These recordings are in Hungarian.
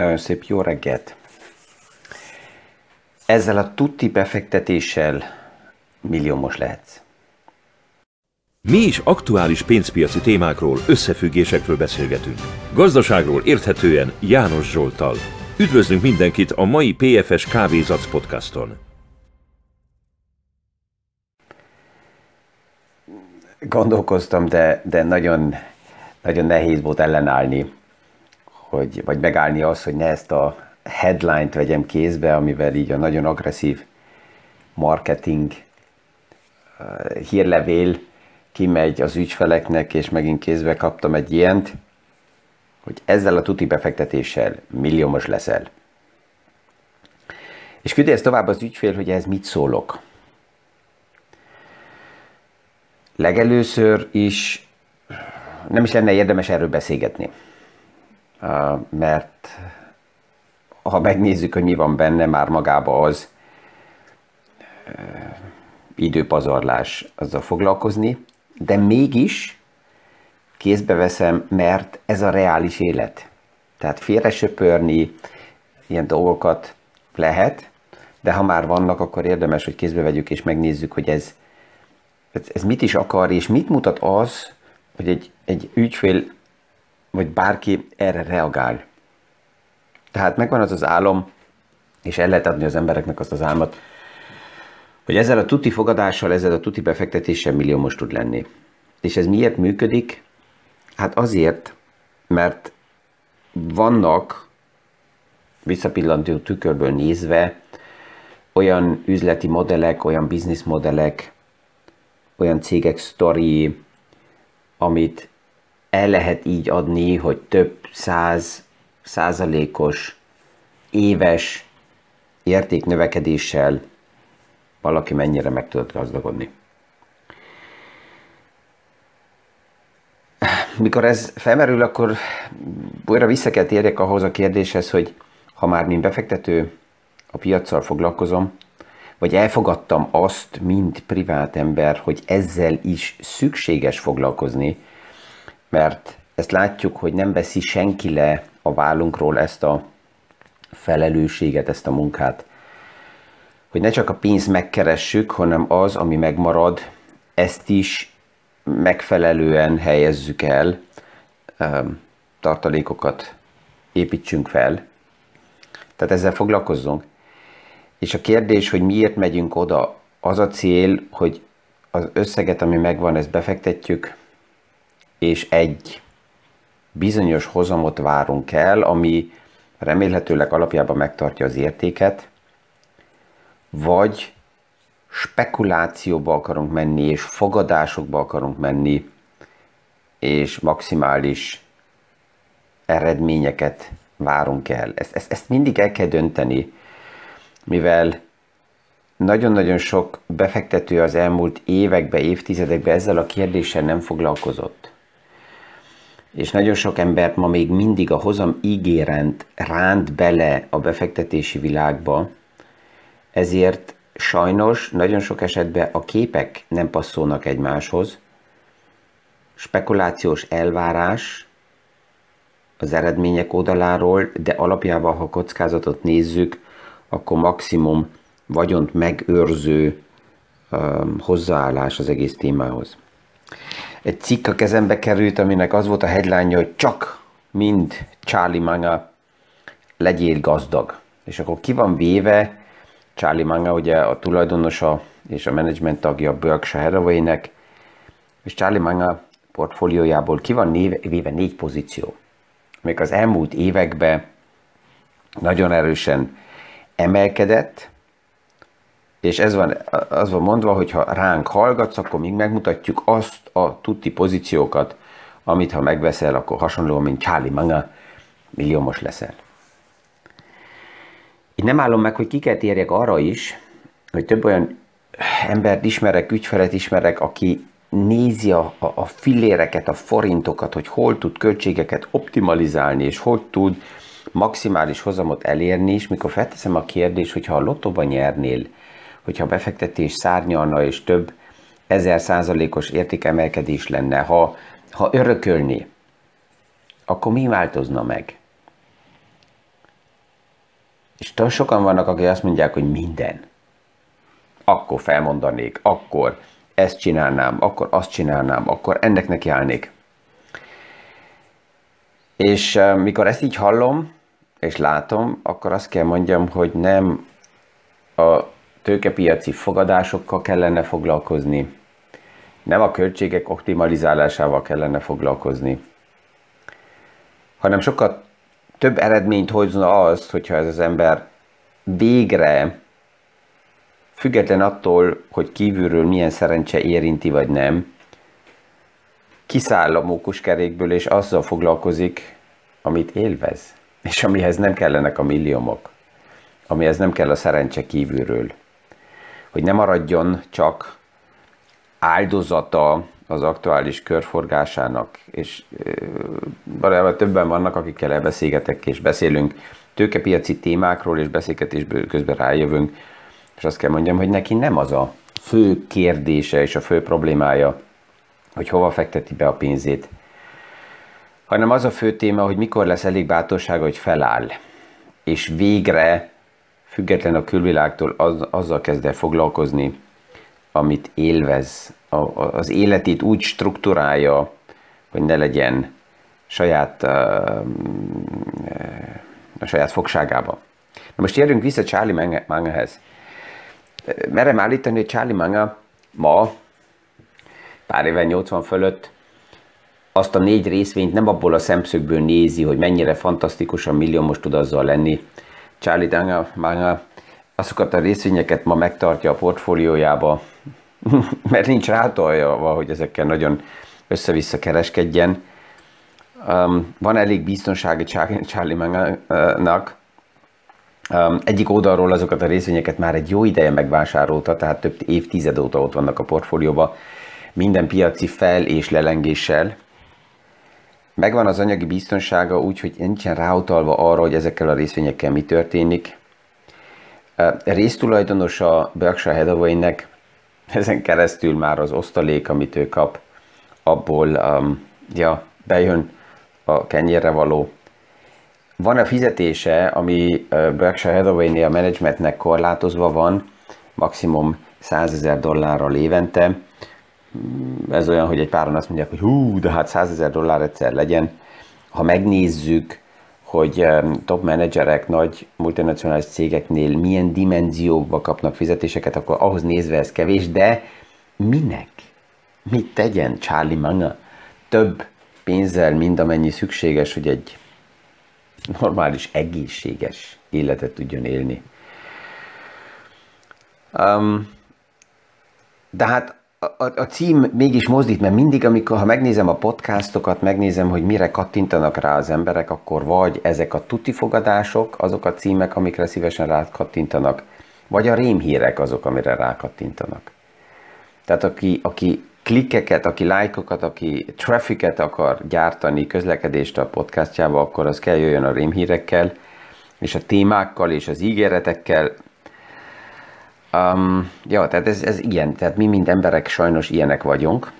Nagyon szép jó reggelt! Ezzel a tutti befektetéssel milliómos lehetsz. Mi is aktuális pénzpiaci témákról, összefüggésekről beszélgetünk. Gazdaságról érthetően János Zsoltal. Üdvözlünk mindenkit a mai PFS Kávézac podcaston. Gondolkoztam, de, de nagyon, nagyon nehéz volt ellenállni, hogy, vagy megállni az, hogy ne ezt a headline-t vegyem kézbe, amivel így a nagyon agresszív marketing uh, hírlevél kimegy az ügyfeleknek, és megint kézbe kaptam egy ilyent, hogy ezzel a tuti befektetéssel milliómos leszel. És küldi ezt tovább az ügyfél, hogy ez mit szólok. Legelőször is nem is lenne érdemes erről beszélgetni, mert ha megnézzük, hogy mi van benne, már magába az időpazarlás azzal foglalkozni, de mégis kézbe veszem, mert ez a reális élet. Tehát félre söpörni ilyen dolgokat lehet, de ha már vannak, akkor érdemes, hogy kézbe vegyük és megnézzük, hogy ez, ez mit is akar, és mit mutat az, hogy egy, egy ügyfél, vagy bárki erre reagál. Tehát megvan az az álom, és el lehet adni az embereknek azt az álmat, hogy ezzel a tuti fogadással, ezzel a tuti befektetéssel milliómos tud lenni. És ez miért működik? Hát azért, mert vannak visszapillantó tükörből nézve olyan üzleti modellek, olyan bizniszmodellek, olyan cégek sztori, amit el lehet így adni, hogy több száz százalékos éves értéknövekedéssel valaki mennyire meg tudott gazdagodni. Mikor ez felmerül, akkor újra vissza kell térjek ahhoz a kérdéshez, hogy ha már mint befektető a piaccal foglalkozom, vagy elfogadtam azt, mint privát ember, hogy ezzel is szükséges foglalkozni, mert ezt látjuk, hogy nem veszi senki le a vállunkról ezt a felelősséget, ezt a munkát. Hogy ne csak a pénzt megkeressük, hanem az, ami megmarad, ezt is megfelelően helyezzük el, tartalékokat építsünk fel. Tehát ezzel foglalkozzunk. És a kérdés, hogy miért megyünk oda, az a cél, hogy az összeget, ami megvan, ezt befektetjük, és egy bizonyos hozamot várunk el, ami remélhetőleg alapjában megtartja az értéket, vagy spekulációba akarunk menni, és fogadásokba akarunk menni, és maximális eredményeket várunk el. Ezt, ezt, ezt mindig el kell dönteni, mivel nagyon-nagyon sok befektető az elmúlt években, évtizedekben ezzel a kérdéssel nem foglalkozott. És nagyon sok embert ma még mindig a hozam ígérent ránt bele a befektetési világba, ezért sajnos nagyon sok esetben a képek nem passzolnak egymáshoz, spekulációs elvárás az eredmények oldaláról, de alapjában, ha kockázatot nézzük, akkor maximum vagyont megőrző um, hozzáállás az egész témához. Egy cikk a kezembe került, aminek az volt a headline hogy csak mind Charlie Manga legyél gazdag. És akkor ki van véve Charlie Manga, ugye a tulajdonosa és a menedzsment tagja Berkshire hathaway és Charlie Manga portfóliójából ki van véve négy pozíció. Még az elmúlt években nagyon erősen emelkedett, és ez van, az van mondva, hogy ha ránk hallgatsz, akkor még megmutatjuk azt a tutti pozíciókat, amit ha megveszel, akkor hasonlóan, mint Charlie Manga, milliómos leszel. Itt nem állom meg, hogy ki kell térjek arra is, hogy több olyan embert ismerek, ügyfelet ismerek, aki nézi a, a, a filléreket, a forintokat, hogy hol tud költségeket optimalizálni, és hogy tud maximális hozamot elérni, és mikor felteszem a kérdést, hogyha a lottóban nyernél, hogyha befektetés szárnyalna és több ezer százalékos értékemelkedés lenne, ha, ha örökölni, akkor mi változna meg? És sokan vannak, akik azt mondják, hogy minden. Akkor felmondanék, akkor ezt csinálnám, akkor azt csinálnám, akkor ennek nekiállnék. És mikor ezt így hallom, és látom, akkor azt kell mondjam, hogy nem a tőkepiaci fogadásokkal kellene foglalkozni, nem a költségek optimalizálásával kellene foglalkozni, hanem sokkal több eredményt hozna az, hogyha ez az ember végre, független attól, hogy kívülről milyen szerencse érinti vagy nem, kiszáll a mókuskerékből, és azzal foglalkozik, amit élvez, és amihez nem kellenek a milliómok, amihez nem kell a szerencse kívülről. Hogy ne maradjon csak áldozata az aktuális körforgásának, és valójában többen vannak, akikkel elbeszélgetek és beszélünk tőkepiaci témákról, és beszélgetésből közben rájövünk, és azt kell mondjam, hogy neki nem az a fő kérdése és a fő problémája, hogy hova fekteti be a pénzét, hanem az a fő téma, hogy mikor lesz elég bátorsága, hogy feláll, és végre, független a külvilágtól, az, azzal kezd el foglalkozni, amit élvez, a, az életét úgy struktúrálja, hogy ne legyen saját, a saját fogságába. Na most érjünk vissza Charlie Mangahez. Merem állítani, hogy Charlie Manga ma, pár éve 80 fölött, azt a négy részvényt nem abból a szemszögből nézi, hogy mennyire fantasztikusan milliómos tud azzal lenni. Charlie Manga azokat a részvényeket ma megtartja a portfóliójába, mert nincs rátolja, hogy ezekkel nagyon össze-vissza kereskedjen. Um, van elég biztonsági Charlie Manga-nak. Um, egyik oldalról azokat a részvényeket már egy jó ideje megvásárolta, tehát több évtized óta ott vannak a portfólióban, minden piaci fel- és lelengéssel. Megvan az anyagi biztonsága úgy, hogy nincsen ráutalva arra, hogy ezekkel a részvényekkel mi történik. A résztulajdonos a Berkshire Hathaway-nek ezen keresztül már az osztalék, amit ő kap, abból um, ja, bejön a kenyérre való. Van a fizetése, ami Berkshire Hathaway-nél a menedzsmentnek korlátozva van, maximum 100 ezer dollárral évente. Ez olyan, hogy egy páron azt mondják, hogy hú, de hát 100 ezer dollár egyszer legyen. Ha megnézzük, hogy top menedzserek nagy multinacionális cégeknél milyen dimenziókba kapnak fizetéseket, akkor ahhoz nézve ez kevés, de minek? Mit tegyen Charlie Manga? Több pénzzel, mind amennyi szükséges, hogy egy normális, egészséges életet tudjon élni. Um, de hát a, a cím mégis mozdít, mert mindig, amikor ha megnézem a podcastokat, megnézem, hogy mire kattintanak rá az emberek, akkor vagy ezek a tuti fogadások, azok a címek, amikre szívesen rá kattintanak, vagy a rémhírek azok, amire rá kattintanak. Tehát aki, aki klikkeket, aki lájkokat, aki trafficet akar gyártani, közlekedést a podcastjába, akkor az kell jöjjön a rémhírekkel, és a témákkal és az ígéretekkel, Um, ja, tehát ez, ez ilyen, tehát mi mind emberek sajnos ilyenek vagyunk,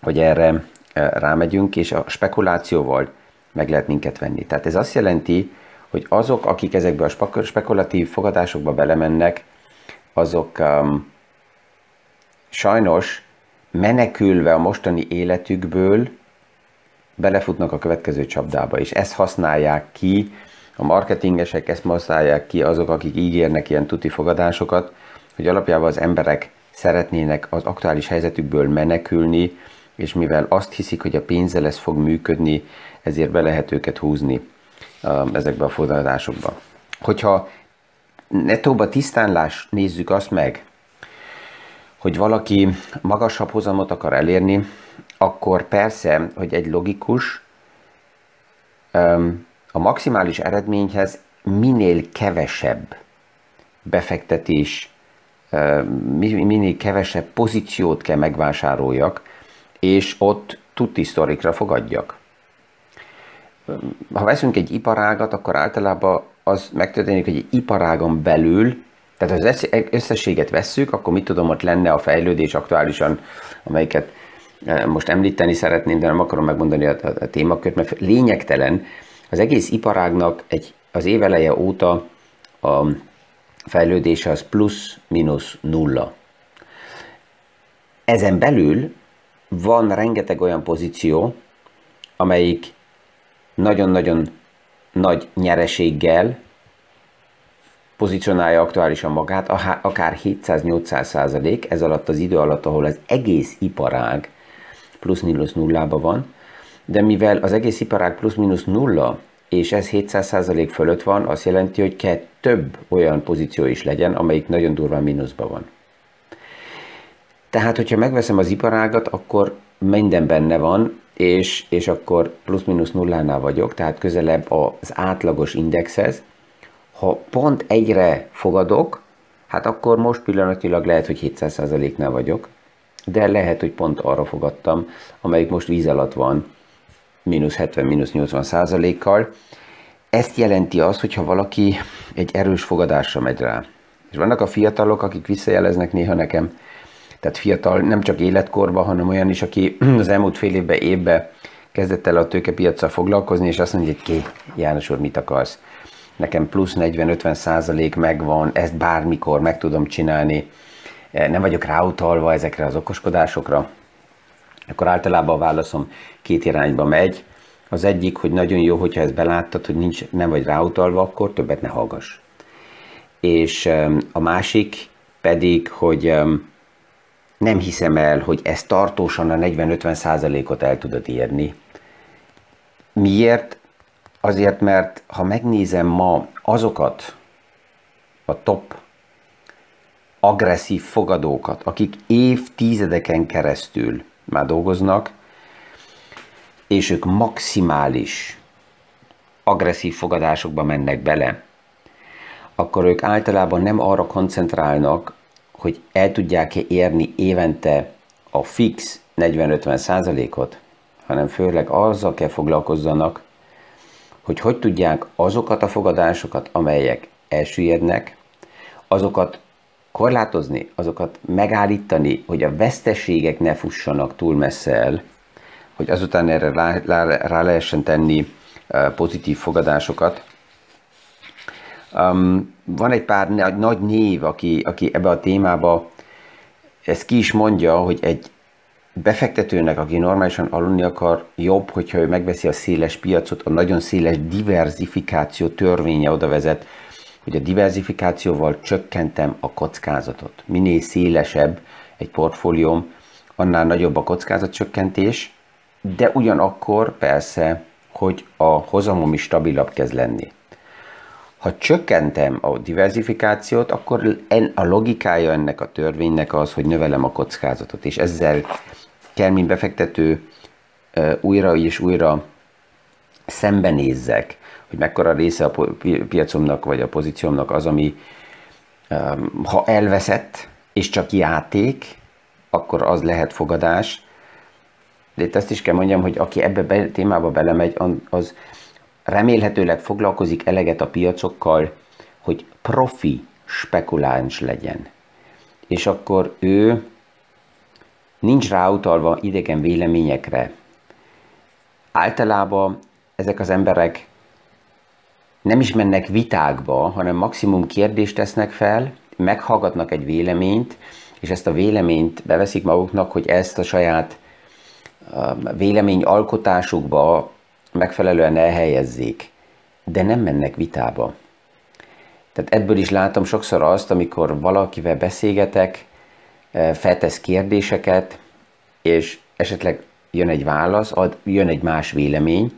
hogy erre e, rámegyünk, és a spekulációval meg lehet minket venni. Tehát ez azt jelenti, hogy azok, akik ezekbe a spekulatív fogadásokba belemennek, azok um, sajnos menekülve a mostani életükből belefutnak a következő csapdába, és ezt használják ki a marketingesek ezt használják ki azok, akik ígérnek ilyen tuti fogadásokat, hogy alapjában az emberek szeretnének az aktuális helyzetükből menekülni, és mivel azt hiszik, hogy a pénzzel ez fog működni, ezért be lehet őket húzni um, ezekbe a fogadásokba. Hogyha nettóba tisztánlás nézzük azt meg, hogy valaki magasabb hozamot akar elérni, akkor persze, hogy egy logikus, um, a maximális eredményhez minél kevesebb befektetés, minél kevesebb pozíciót kell megvásároljak, és ott tuti sztorikra fogadjak. Ha veszünk egy iparágat, akkor általában az megtörténik, hogy egy iparágon belül, tehát az összességet vesszük, akkor mit tudom, ott lenne a fejlődés aktuálisan, amelyiket most említeni szeretném, de nem akarom megmondani a, témakört, mert lényegtelen, az egész iparágnak egy, az éveleje óta a fejlődése az plusz-minusz nulla. Ezen belül van rengeteg olyan pozíció, amelyik nagyon-nagyon nagy nyereséggel pozícionálja aktuálisan magát, akár 700-800 százalék, ez alatt az idő alatt, ahol az egész iparág plusz-minusz nullába van, de mivel az egész iparág plusz-minusz nulla, és ez 700 százalék fölött van, azt jelenti, hogy kell több olyan pozíció is legyen, amelyik nagyon durván mínuszban van. Tehát, hogyha megveszem az iparágat, akkor minden benne van, és, és akkor plusz-minusz nullánál vagyok, tehát közelebb az átlagos indexhez. Ha pont egyre fogadok, hát akkor most pillanatilag lehet, hogy 700%-nál vagyok, de lehet, hogy pont arra fogadtam, amelyik most víz alatt van, mínusz 70, mínusz 80 százalékkal. Ezt jelenti az, hogyha valaki egy erős fogadásra megy rá. És vannak a fiatalok, akik visszajeleznek néha nekem, tehát fiatal nem csak életkorban, hanem olyan is, aki az elmúlt fél évben, évben kezdett el a tőkepiacsal foglalkozni, és azt mondja, hogy ki, János úr, mit akarsz? Nekem plusz 40-50 százalék megvan, ezt bármikor meg tudom csinálni, nem vagyok ráutalva ezekre az okoskodásokra, akkor általában a válaszom két irányba megy. Az egyik, hogy nagyon jó, hogyha ezt beláttad, hogy nincs, nem vagy ráutalva, akkor többet ne hallgass. És a másik pedig, hogy nem hiszem el, hogy ez tartósan a 40-50 százalékot el tudod érni. Miért? Azért, mert ha megnézem ma azokat a top agresszív fogadókat, akik évtizedeken keresztül már dolgoznak, és ők maximális agresszív fogadásokba mennek bele, akkor ők általában nem arra koncentrálnak, hogy el tudják-e érni évente a fix 40-50 százalékot, hanem főleg azzal kell foglalkozzanak, hogy hogy tudják azokat a fogadásokat, amelyek elsüllyednek, azokat korlátozni, azokat megállítani, hogy a veszteségek ne fussanak túl messze el, hogy azután erre rá, rá, rá lehessen tenni pozitív fogadásokat. Um, van egy pár nagy, nagy név, aki, aki ebbe a témába ezt ki is mondja, hogy egy befektetőnek, aki normálisan aludni akar, jobb, hogyha ő megveszi a széles piacot, a nagyon széles diversifikáció törvénye oda vezet, hogy a diversifikációval csökkentem a kockázatot. Minél szélesebb egy portfólióm, annál nagyobb a kockázatcsökkentés, de ugyanakkor persze, hogy a hozamom is stabilabb kezd lenni. Ha csökkentem a diversifikációt, akkor a logikája ennek a törvénynek az, hogy növelem a kockázatot, és ezzel kell, mint befektető, újra és újra szembenézzek, hogy mekkora része a piacomnak vagy a pozíciómnak az, ami ha elveszett, és csak játék, akkor az lehet fogadás. De itt ezt is kell mondjam, hogy aki ebbe a témába belemegy, az remélhetőleg foglalkozik eleget a piacokkal, hogy profi spekuláns legyen. És akkor ő nincs ráutalva idegen véleményekre. Általában ezek az emberek nem is mennek vitákba, hanem maximum kérdést tesznek fel, meghallgatnak egy véleményt, és ezt a véleményt beveszik maguknak, hogy ezt a saját um, véleményalkotásukba megfelelően elhelyezzék, de nem mennek vitába. Tehát ebből is látom sokszor azt, amikor valakivel beszélgetek, feltesz kérdéseket, és esetleg jön egy válasz, ad, jön egy más vélemény,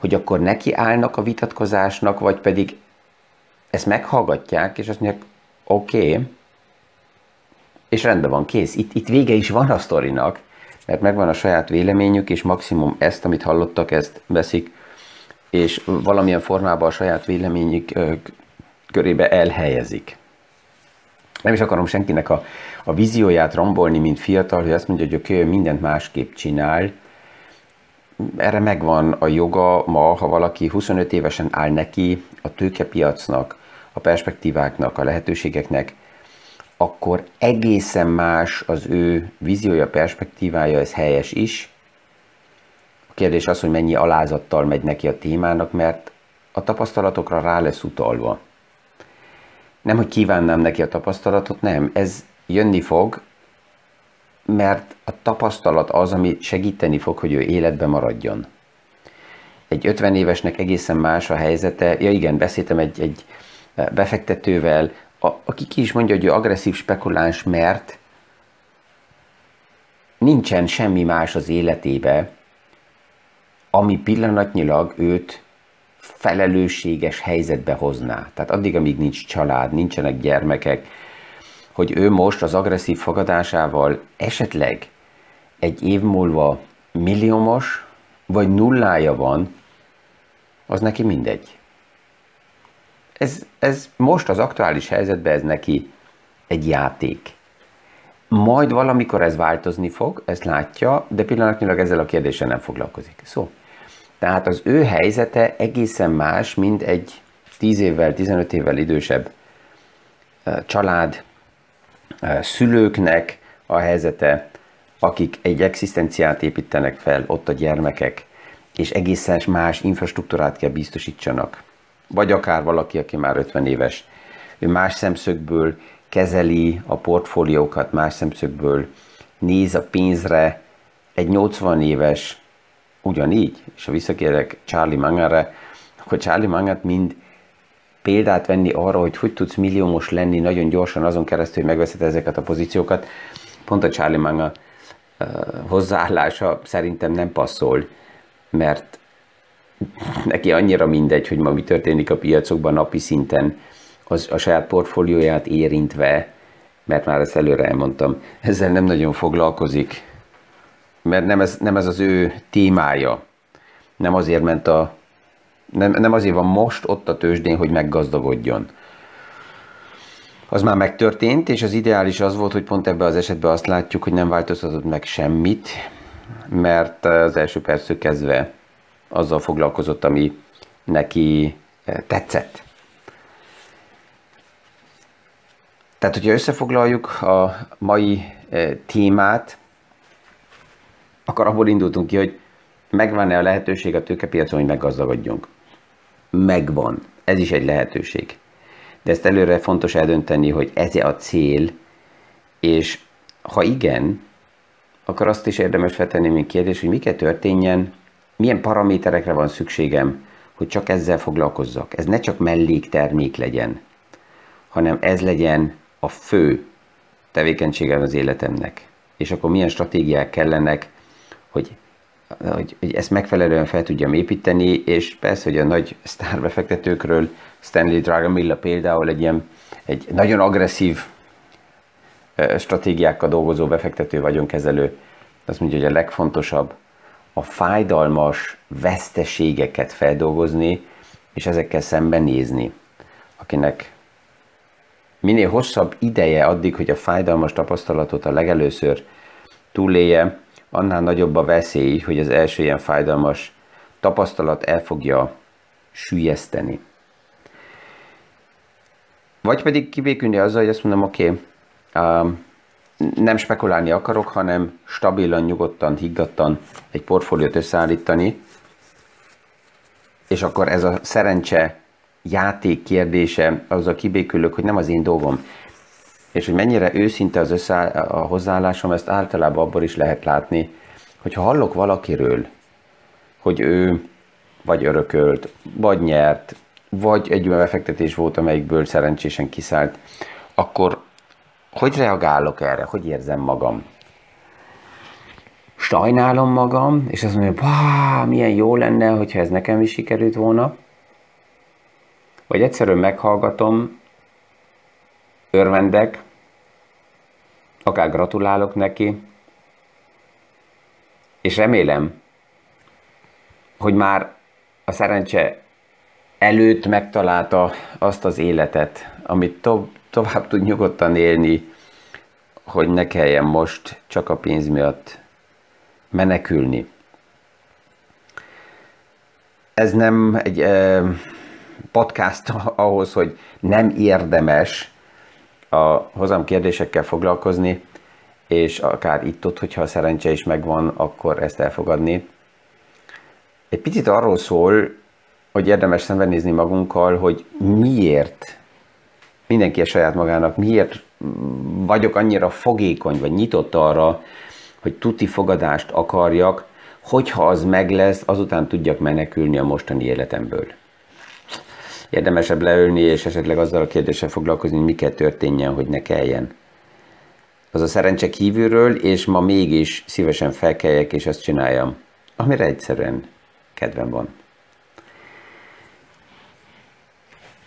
hogy akkor neki állnak a vitatkozásnak, vagy pedig ezt meghallgatják, és azt mondják, oké, okay, és rendben van, kész. Itt, itt vége is van a sztorinak, mert megvan a saját véleményük, és maximum ezt, amit hallottak, ezt veszik, és valamilyen formában a saját véleményük körébe elhelyezik. Nem is akarom senkinek a, a vízióját rombolni, mint fiatal, hogy azt mondja, hogy ő mindent másképp csinál, erre megvan a joga ma, ha valaki 25 évesen áll neki a tőkepiacnak, a perspektíváknak, a lehetőségeknek, akkor egészen más az ő víziója, perspektívája, ez helyes is. A kérdés az, hogy mennyi alázattal megy neki a témának, mert a tapasztalatokra rá lesz utalva. nem, hogy kívánnám neki a tapasztalatot, nem, ez jönni fog, mert a tapasztalat az, ami segíteni fog, hogy ő életbe maradjon. Egy 50 évesnek egészen más a helyzete. Ja igen, beszéltem egy, egy befektetővel, a, aki ki is mondja, hogy ő agresszív spekuláns, mert nincsen semmi más az életébe, ami pillanatnyilag őt felelősséges helyzetbe hozná. Tehát addig, amíg nincs család, nincsenek gyermekek, hogy ő most az agresszív fogadásával esetleg egy év múlva milliómos, vagy nullája van, az neki mindegy. Ez, ez most az aktuális helyzetben ez neki egy játék. Majd valamikor ez változni fog, ezt látja, de pillanatnyilag ezzel a kérdéssel nem foglalkozik. Szó. Tehát az ő helyzete egészen más, mint egy 10 évvel, 15 évvel idősebb család, szülőknek a helyzete, akik egy egzisztenciát építenek fel, ott a gyermekek, és egészen más infrastruktúrát kell biztosítsanak. Vagy akár valaki, aki már 50 éves, ő más szemszögből kezeli a portfóliókat, más szemszögből néz a pénzre, egy 80 éves ugyanígy, és ha visszakérek Charlie Mangerre, akkor Charlie Mangert mind példát venni arra, hogy hogy tudsz milliómos lenni nagyon gyorsan azon keresztül, hogy megveszed ezeket a pozíciókat. Pont a Charlie uh, hozzáállása szerintem nem passzol, mert neki annyira mindegy, hogy ma mi történik a piacokban napi szinten, az a saját portfólióját érintve, mert már ezt előre elmondtam, ezzel nem nagyon foglalkozik, mert nem ez, nem ez az ő témája. Nem azért ment a nem, nem azért van most ott a tőzsdén, hogy meggazdagodjon. Az már megtörtént, és az ideális az volt, hogy pont ebben az esetben azt látjuk, hogy nem változtatott meg semmit, mert az első perctől kezdve azzal foglalkozott, ami neki eh, tetszett. Tehát, hogyha összefoglaljuk a mai eh, témát, akkor abból indultunk ki, hogy megvan-e a lehetőség a tőkepiacon, hogy meggazdagodjunk megvan. Ez is egy lehetőség. De ezt előre fontos eldönteni, hogy ez a cél, és ha igen, akkor azt is érdemes feltenni, mint kérdés, hogy mi kell történjen, milyen paraméterekre van szükségem, hogy csak ezzel foglalkozzak. Ez ne csak melléktermék legyen, hanem ez legyen a fő tevékenységem az életemnek. És akkor milyen stratégiák kellenek, hogy hogy, hogy ezt megfelelően fel tudjam építeni, és persze, hogy a nagy sztárbefektetőkről, Stanley Dragamilla például egy ilyen egy nagyon agresszív stratégiákkal dolgozó befektető vagyonkezelő, azt mondja, hogy a legfontosabb a fájdalmas veszteségeket feldolgozni, és ezekkel szembenézni. Akinek minél hosszabb ideje addig, hogy a fájdalmas tapasztalatot a legelőször túlélje, annál nagyobb a veszély, hogy az első ilyen fájdalmas tapasztalat el fogja sülyezteni. Vagy pedig kibékülni azzal, hogy azt mondom, oké, okay, um, nem spekulálni akarok, hanem stabilan, nyugodtan, higgadtan egy portfóliót összeállítani, és akkor ez a szerencse játék kérdése, azzal kibékülök, hogy nem az én dolgom és hogy mennyire őszinte az össze, a hozzáállásom, ezt általában abból is lehet látni, hogyha hallok valakiről, hogy ő vagy örökölt, vagy nyert, vagy egy olyan befektetés volt, amelyikből szerencsésen kiszállt, akkor hogy reagálok erre? Hogy érzem magam? Sajnálom magam, és azt mondom, hogy milyen jó lenne, hogyha ez nekem is sikerült volna. Vagy egyszerűen meghallgatom, örvendek, akár gratulálok neki, és remélem, hogy már a szerencse előtt megtalálta azt az életet, amit to- tovább tud nyugodtan élni, hogy ne kelljen most csak a pénz miatt menekülni. Ez nem egy eh, podcast ahhoz, hogy nem érdemes a hozam kérdésekkel foglalkozni, és akár itt-ott, hogyha a szerencse is megvan, akkor ezt elfogadni. Egy picit arról szól, hogy érdemes szembenézni magunkkal, hogy miért mindenki a saját magának miért vagyok annyira fogékony, vagy nyitott arra, hogy tuti fogadást akarjak, hogyha az meg lesz, azután tudjak menekülni a mostani életemből. Érdemesebb leülni, és esetleg azzal a kérdéssel foglalkozni, hogy mi kell történjen, hogy ne kelljen. Az a szerencse kívülről, és ma mégis szívesen felkeljek, és azt csináljam, amire egyszerűen kedvem van.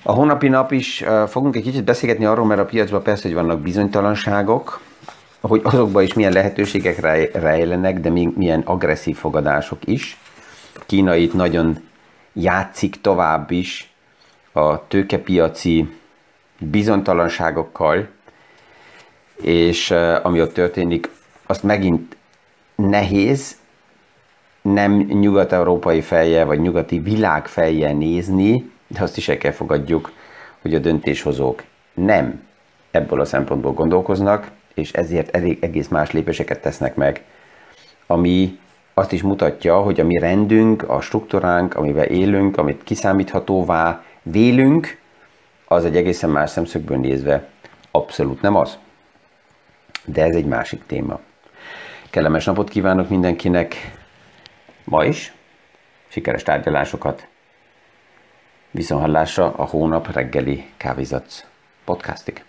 A hónapi nap is fogunk egy kicsit beszélgetni arról, mert a piacban persze, hogy vannak bizonytalanságok, hogy azokban is milyen lehetőségek rejlenek, de milyen agresszív fogadások is. Kína itt nagyon játszik tovább is a tőkepiaci bizonytalanságokkal, és ami ott történik, azt megint nehéz nem nyugat-európai fejjel, vagy nyugati világ fejjel nézni, de azt is el kell fogadjuk, hogy a döntéshozók nem ebből a szempontból gondolkoznak, és ezért elég egész más lépéseket tesznek meg, ami azt is mutatja, hogy a mi rendünk, a struktúránk, amivel élünk, amit kiszámíthatóvá vélünk, az egy egészen más szemszögből nézve abszolút nem az. De ez egy másik téma. Kellemes napot kívánok mindenkinek ma is, sikeres tárgyalásokat, Viszonhallásra a hónap reggeli kávézatsz podcastig.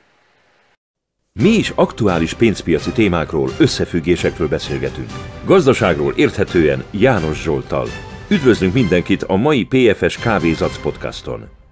Mi is aktuális pénzpiaci témákról, összefüggésekről beszélgetünk. Gazdaságról érthetően János Zsoltal. Üdvözlünk mindenkit a mai PFS Kávézac podcaston!